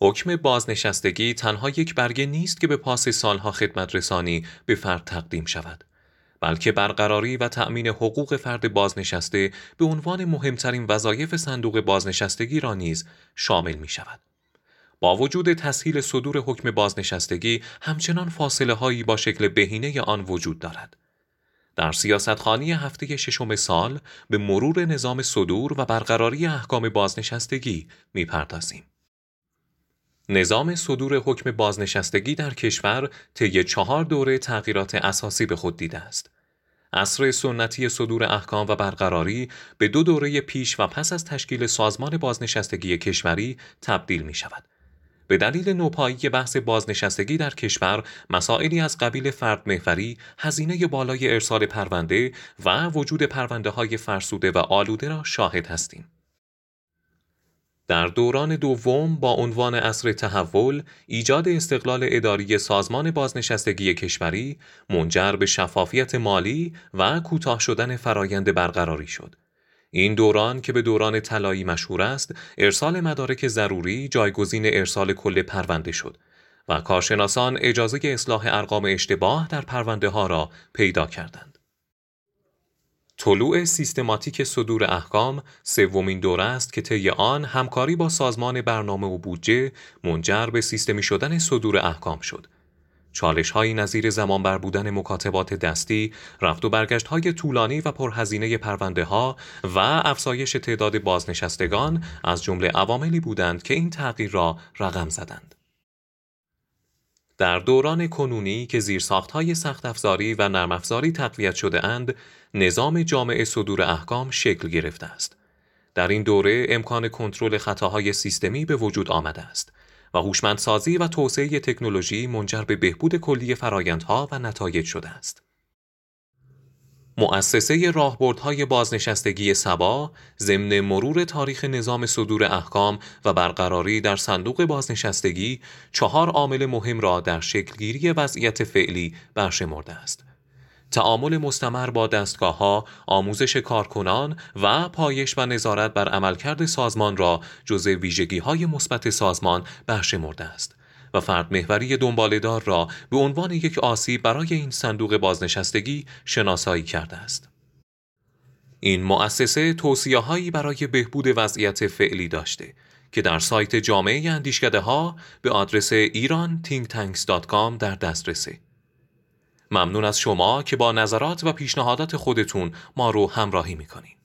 حکم بازنشستگی تنها یک برگه نیست که به پاس سالها خدمت رسانی به فرد تقدیم شود بلکه برقراری و تأمین حقوق فرد بازنشسته به عنوان مهمترین وظایف صندوق بازنشستگی را نیز شامل می شود. با وجود تسهیل صدور حکم بازنشستگی همچنان فاصله هایی با شکل بهینه آن وجود دارد. در سیاستخانی هفته ششم سال به مرور نظام صدور و برقراری احکام بازنشستگی می‌پردازیم. نظام صدور حکم بازنشستگی در کشور طی چهار دوره تغییرات اساسی به خود دیده است. عصر سنتی صدور احکام و برقراری به دو دوره پیش و پس از تشکیل سازمان بازنشستگی کشوری تبدیل می شود. به دلیل نوپایی بحث بازنشستگی در کشور مسائلی از قبیل فرد محوری، هزینه بالای ارسال پرونده و وجود پرونده های فرسوده و آلوده را شاهد هستیم. در دوران دوم با عنوان اصر تحول ایجاد استقلال اداری سازمان بازنشستگی کشوری منجر به شفافیت مالی و کوتاه شدن فرایند برقراری شد. این دوران که به دوران طلایی مشهور است، ارسال مدارک ضروری جایگزین ارسال کل پرونده شد و کارشناسان اجازه اصلاح ارقام اشتباه در پرونده ها را پیدا کردند. طلوع سیستماتیک صدور احکام سومین دوره است که طی آن همکاری با سازمان برنامه و بودجه منجر به سیستمی شدن صدور احکام شد. چالش هایی نظیر زمان بر بودن مکاتبات دستی، رفت و برگشت های طولانی و پرهزینه پرونده ها و افزایش تعداد بازنشستگان از جمله عواملی بودند که این تغییر را رقم زدند. در دوران کنونی که های سخت افزاری و نرم افزاری تقویت شده اند، نظام جامعه صدور احکام شکل گرفته است. در این دوره امکان کنترل خطاهای سیستمی به وجود آمده است و هوشمندسازی و توسعه تکنولوژی منجر به بهبود کلی فرایندها و نتایج شده است. مؤسسه راهبردهای بازنشستگی سبا ضمن مرور تاریخ نظام صدور احکام و برقراری در صندوق بازنشستگی چهار عامل مهم را در شکلگیری وضعیت فعلی برشمرده است. تعامل مستمر با دستگاه ها، آموزش کارکنان و پایش و نظارت بر عملکرد سازمان را جزء ویژگی های مثبت سازمان برشمرده است. و فرد محوری دنبالدار را به عنوان یک آسیب برای این صندوق بازنشستگی شناسایی کرده است. این مؤسسه توصیه هایی برای بهبود وضعیت فعلی داشته که در سایت جامعه اندیشکده ها به آدرس ایران در دسترسه. ممنون از شما که با نظرات و پیشنهادات خودتون ما رو همراهی می‌کنید.